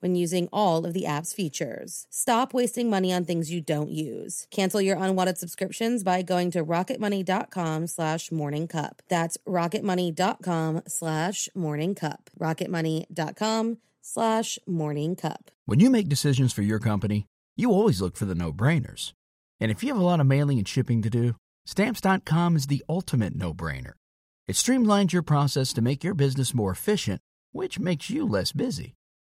when using all of the app's features. Stop wasting money on things you don't use. Cancel your unwanted subscriptions by going to rocketmoney.com slash morning cup. That's rocketmoney.com slash morning cup. rocketmoney.com slash morning cup. When you make decisions for your company, you always look for the no-brainers. And if you have a lot of mailing and shipping to do, stamps.com is the ultimate no-brainer. It streamlines your process to make your business more efficient, which makes you less busy.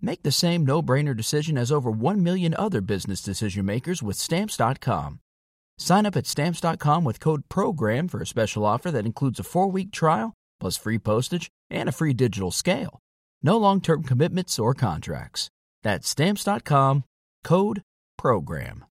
Make the same no-brainer decision as over 1 million other business decision makers with stamps.com. Sign up at stamps.com with code program for a special offer that includes a 4-week trial plus free postage and a free digital scale. No long-term commitments or contracts. That's stamps.com code program.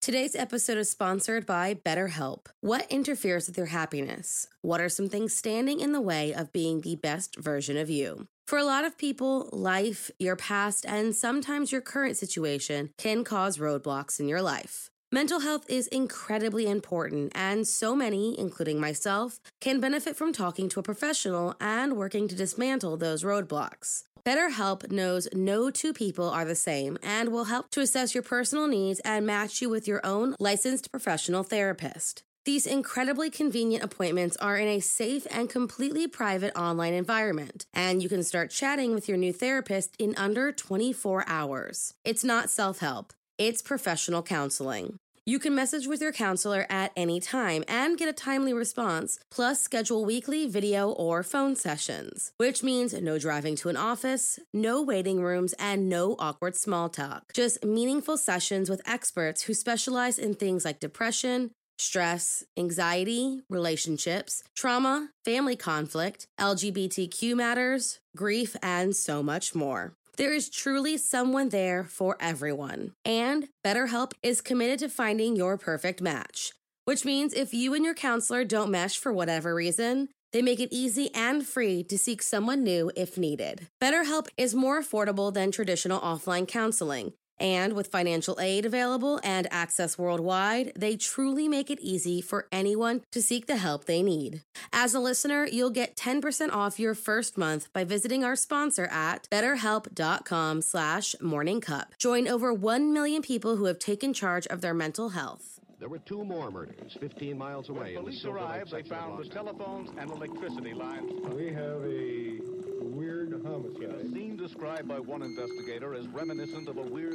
Today's episode is sponsored by BetterHelp. What interferes with your happiness? What are some things standing in the way of being the best version of you? For a lot of people, life, your past, and sometimes your current situation can cause roadblocks in your life. Mental health is incredibly important, and so many, including myself, can benefit from talking to a professional and working to dismantle those roadblocks. BetterHelp knows no two people are the same and will help to assess your personal needs and match you with your own licensed professional therapist. These incredibly convenient appointments are in a safe and completely private online environment, and you can start chatting with your new therapist in under 24 hours. It's not self help, it's professional counseling. You can message with your counselor at any time and get a timely response, plus schedule weekly video or phone sessions, which means no driving to an office, no waiting rooms, and no awkward small talk. Just meaningful sessions with experts who specialize in things like depression, stress, anxiety, relationships, trauma, family conflict, LGBTQ matters, grief, and so much more. There is truly someone there for everyone. And BetterHelp is committed to finding your perfect match, which means if you and your counselor don't mesh for whatever reason, they make it easy and free to seek someone new if needed. BetterHelp is more affordable than traditional offline counseling and with financial aid available and access worldwide, they truly make it easy for anyone to seek the help they need. As a listener, you'll get 10% off your first month by visiting our sponsor at betterhelp.com slash morningcup. Join over 1 million people who have taken charge of their mental health. There were two more murders 15 miles away. When police arrived, they found the telephones and electricity lines. We have a weird homicide. A scene described by one investigator as reminiscent of a weird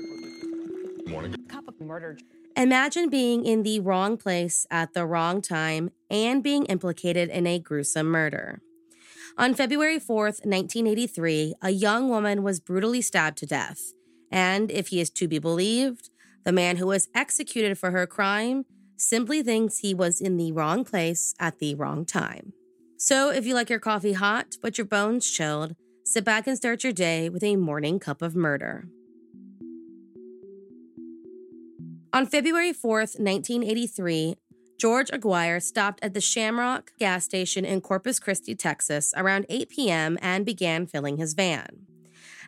Morning. Cup of murder. Imagine being in the wrong place at the wrong time and being implicated in a gruesome murder. On February 4th, 1983, a young woman was brutally stabbed to death. And if he is to be believed, the man who was executed for her crime simply thinks he was in the wrong place at the wrong time. So, if you like your coffee hot but your bones chilled, sit back and start your day with a morning cup of murder. On February 4th, 1983, George Aguirre stopped at the Shamrock gas station in Corpus Christi, Texas, around 8 p.m. and began filling his van.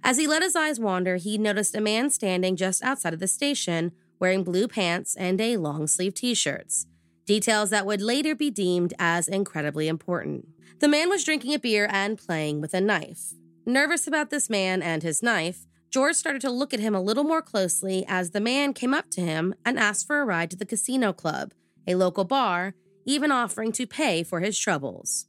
As he let his eyes wander, he noticed a man standing just outside of the station wearing blue pants and a long sleeve t shirts, details that would later be deemed as incredibly important. The man was drinking a beer and playing with a knife. Nervous about this man and his knife, George started to look at him a little more closely as the man came up to him and asked for a ride to the casino club a local bar, even offering to pay for his troubles.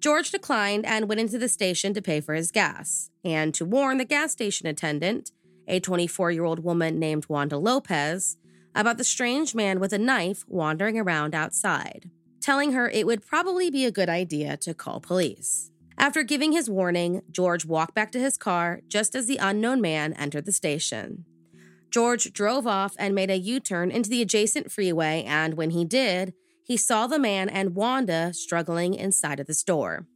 George declined and went into the station to pay for his gas, and to warn the gas station attendant, a 24 year old woman named Wanda Lopez, about the strange man with a knife wandering around outside, telling her it would probably be a good idea to call police. After giving his warning, George walked back to his car just as the unknown man entered the station. George drove off and made a U turn into the adjacent freeway, and when he did, he saw the man and Wanda struggling inside of the store.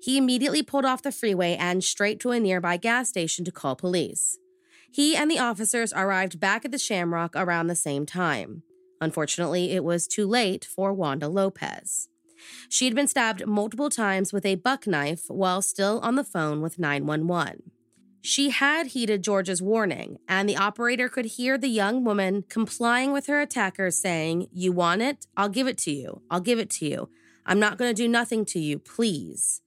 He immediately pulled off the freeway and straight to a nearby gas station to call police. He and the officers arrived back at the Shamrock around the same time. Unfortunately, it was too late for Wanda Lopez. She had been stabbed multiple times with a buck knife while still on the phone with 911. She had heeded George's warning, and the operator could hear the young woman complying with her attacker saying, You want it? I'll give it to you. I'll give it to you. I'm not going to do nothing to you, please.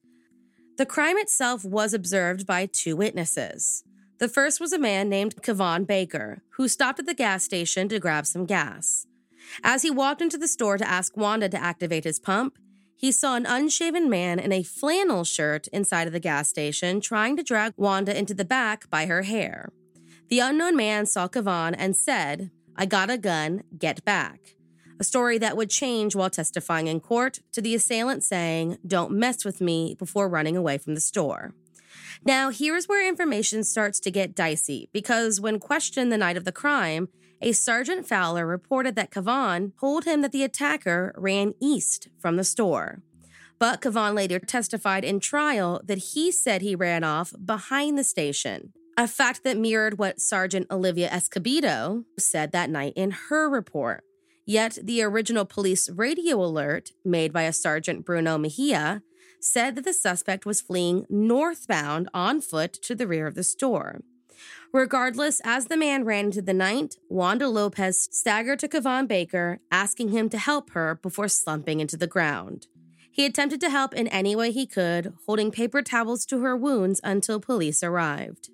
The crime itself was observed by two witnesses. The first was a man named Kevan Baker, who stopped at the gas station to grab some gas. As he walked into the store to ask Wanda to activate his pump, he saw an unshaven man in a flannel shirt inside of the gas station trying to drag Wanda into the back by her hair. The unknown man saw Kevan and said, I got a gun, get back. A story that would change while testifying in court to the assailant saying, Don't mess with me before running away from the store. Now, here's where information starts to get dicey because when questioned the night of the crime, a Sergeant Fowler reported that Kevan told him that the attacker ran east from the store. But Kevan later testified in trial that he said he ran off behind the station, a fact that mirrored what Sergeant Olivia Escobedo said that night in her report. Yet the original police radio alert, made by a Sergeant Bruno Mejia, said that the suspect was fleeing northbound on foot to the rear of the store. Regardless, as the man ran into the night, Wanda Lopez staggered to Kevan Baker, asking him to help her before slumping into the ground. He attempted to help in any way he could, holding paper towels to her wounds until police arrived.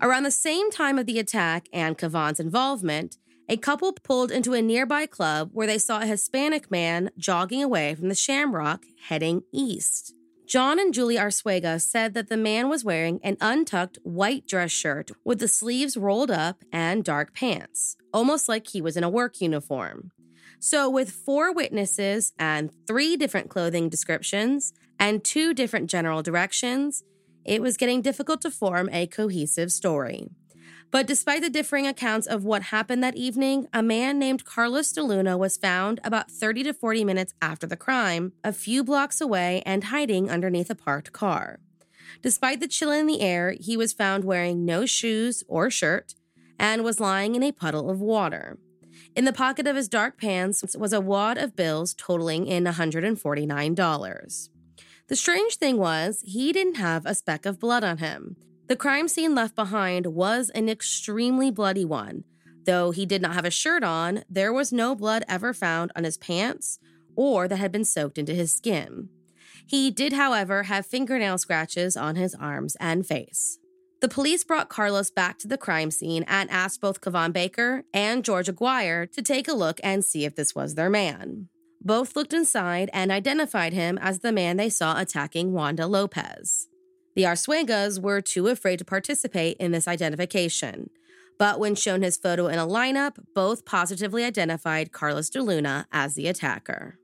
Around the same time of the attack and Kevan's involvement, a couple pulled into a nearby club where they saw a Hispanic man jogging away from the Shamrock heading east. John and Julie Arsuaga said that the man was wearing an untucked white dress shirt with the sleeves rolled up and dark pants, almost like he was in a work uniform. So, with four witnesses and three different clothing descriptions and two different general directions, it was getting difficult to form a cohesive story. But despite the differing accounts of what happened that evening, a man named Carlos DeLuna was found about 30 to 40 minutes after the crime, a few blocks away and hiding underneath a parked car. Despite the chill in the air, he was found wearing no shoes or shirt and was lying in a puddle of water. In the pocket of his dark pants was a wad of bills totaling in $149. The strange thing was, he didn't have a speck of blood on him. The crime scene left behind was an extremely bloody one. Though he did not have a shirt on, there was no blood ever found on his pants or that had been soaked into his skin. He did, however, have fingernail scratches on his arms and face. The police brought Carlos back to the crime scene and asked both Kevan Baker and George Aguirre to take a look and see if this was their man. Both looked inside and identified him as the man they saw attacking Wanda Lopez. The Arsuagas were too afraid to participate in this identification. But when shown his photo in a lineup, both positively identified Carlos DeLuna as the attacker.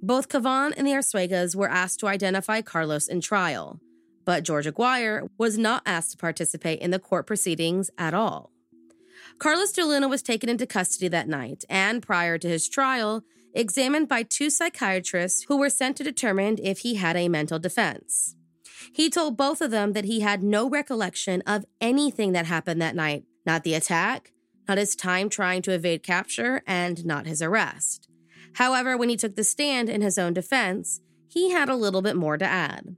Both Kevan and the Arsuagas were asked to identify Carlos in trial, but George Aguirre was not asked to participate in the court proceedings at all. Carlos DeLuna was taken into custody that night and, prior to his trial, examined by two psychiatrists who were sent to determine if he had a mental defense. He told both of them that he had no recollection of anything that happened that night not the attack, not his time trying to evade capture, and not his arrest. However, when he took the stand in his own defense, he had a little bit more to add.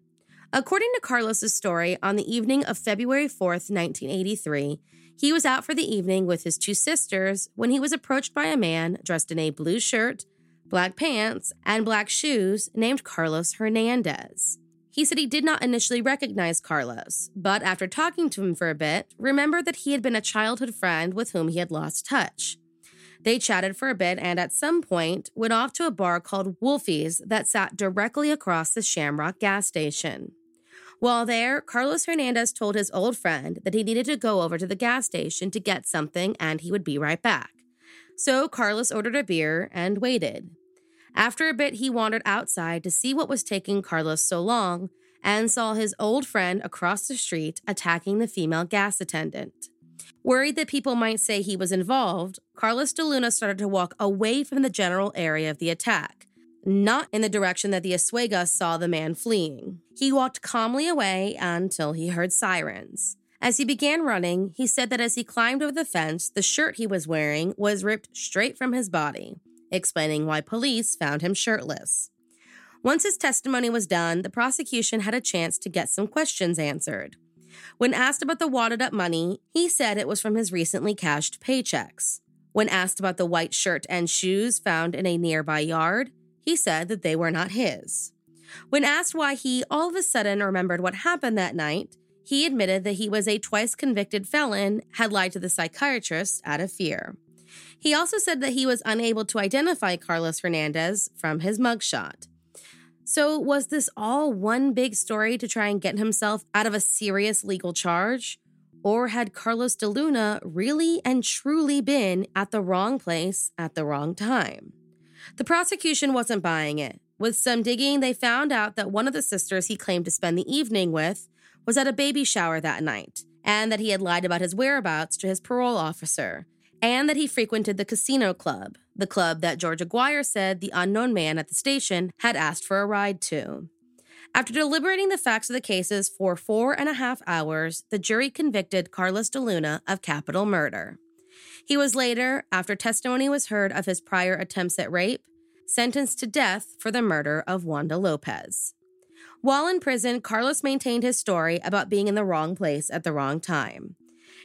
According to Carlos's story, on the evening of February 4th, 1983, he was out for the evening with his two sisters when he was approached by a man dressed in a blue shirt, black pants, and black shoes named Carlos Hernandez. He said he did not initially recognize Carlos, but after talking to him for a bit, remembered that he had been a childhood friend with whom he had lost touch. They chatted for a bit and at some point went off to a bar called Wolfie's that sat directly across the Shamrock gas station. While there, Carlos Hernandez told his old friend that he needed to go over to the gas station to get something and he would be right back. So Carlos ordered a beer and waited. After a bit, he wandered outside to see what was taking Carlos so long and saw his old friend across the street attacking the female gas attendant. Worried that people might say he was involved, Carlos DeLuna started to walk away from the general area of the attack, not in the direction that the Arsuagas saw the man fleeing. He walked calmly away until he heard sirens. As he began running, he said that as he climbed over the fence, the shirt he was wearing was ripped straight from his body explaining why police found him shirtless. Once his testimony was done, the prosecution had a chance to get some questions answered. When asked about the wadded up money, he said it was from his recently cashed paychecks. When asked about the white shirt and shoes found in a nearby yard, he said that they were not his. When asked why he all of a sudden remembered what happened that night, he admitted that he was a twice convicted felon, had lied to the psychiatrist out of fear. He also said that he was unable to identify Carlos Hernandez from his mugshot. So, was this all one big story to try and get himself out of a serious legal charge? Or had Carlos DeLuna really and truly been at the wrong place at the wrong time? The prosecution wasn't buying it. With some digging, they found out that one of the sisters he claimed to spend the evening with was at a baby shower that night, and that he had lied about his whereabouts to his parole officer and that he frequented the casino club, the club that George Aguirre said the unknown man at the station had asked for a ride to. After deliberating the facts of the cases for four and a half hours, the jury convicted Carlos DeLuna of capital murder. He was later, after testimony was heard of his prior attempts at rape, sentenced to death for the murder of Wanda Lopez. While in prison, Carlos maintained his story about being in the wrong place at the wrong time.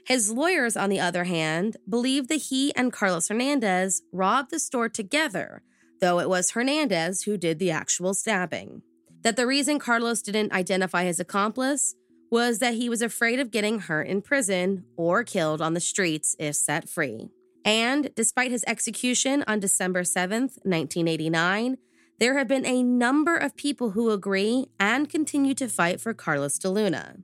His lawyers, on the other hand, believe that he and Carlos Hernandez robbed the store together, though it was Hernandez who did the actual stabbing. That the reason Carlos didn't identify his accomplice was that he was afraid of getting hurt in prison or killed on the streets if set free. And despite his execution on December 7th, 1989, there have been a number of people who agree and continue to fight for Carlos DeLuna.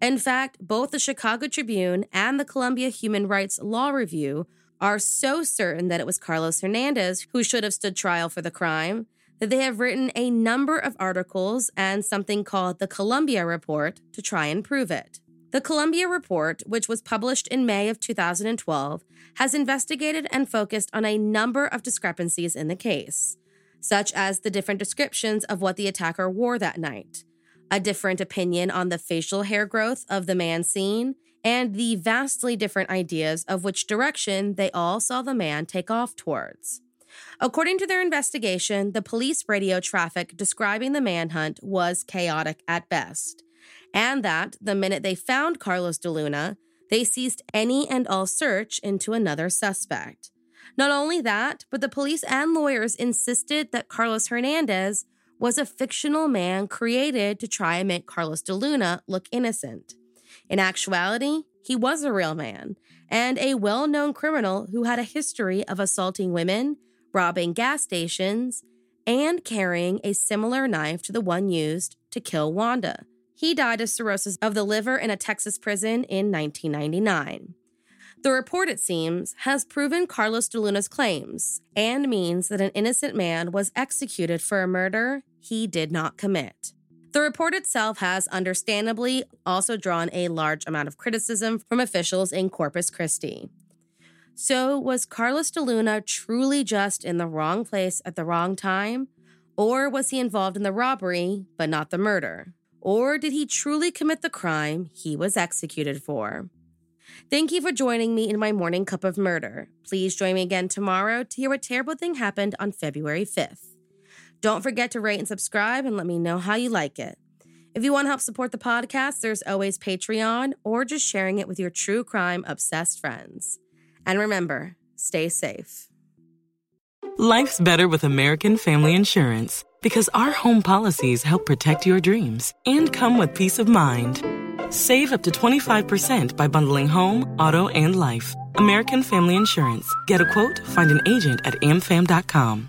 In fact, both the Chicago Tribune and the Columbia Human Rights Law Review are so certain that it was Carlos Hernandez who should have stood trial for the crime that they have written a number of articles and something called the Columbia Report to try and prove it. The Columbia Report, which was published in May of 2012, has investigated and focused on a number of discrepancies in the case, such as the different descriptions of what the attacker wore that night, a different opinion on the facial hair growth of the man seen, and the vastly different ideas of which direction they all saw the man take off towards. According to their investigation, the police radio traffic describing the manhunt was chaotic at best, and that the minute they found Carlos DeLuna, they ceased any and all search into another suspect. Not only that, but the police and lawyers insisted that Carlos Hernandez was a fictional man created to try and make Carlos DeLuna look innocent. In actuality, he was a real man and a well known criminal who had a history of assaulting women, robbing gas stations, and carrying a similar knife to the one used to kill Wanda. He died of cirrhosis of the liver in a Texas prison in 1999. The report, it seems, has proven Carlos DeLuna's claims and means that an innocent man was executed for a murder he did not commit. The report itself has understandably also drawn a large amount of criticism from officials in Corpus Christi. So, was Carlos DeLuna truly just in the wrong place at the wrong time? Or was he involved in the robbery, but not the murder? Or did he truly commit the crime he was executed for? Thank you for joining me in my morning cup of murder. Please join me again tomorrow to hear what terrible thing happened on February 5th. Don't forget to rate and subscribe and let me know how you like it. If you want to help support the podcast, there's always Patreon or just sharing it with your true crime obsessed friends. And remember, stay safe. Life's better with American Family Insurance because our home policies help protect your dreams and come with peace of mind. Save up to 25% by bundling home, auto, and life. American Family Insurance. Get a quote, find an agent at amfam.com.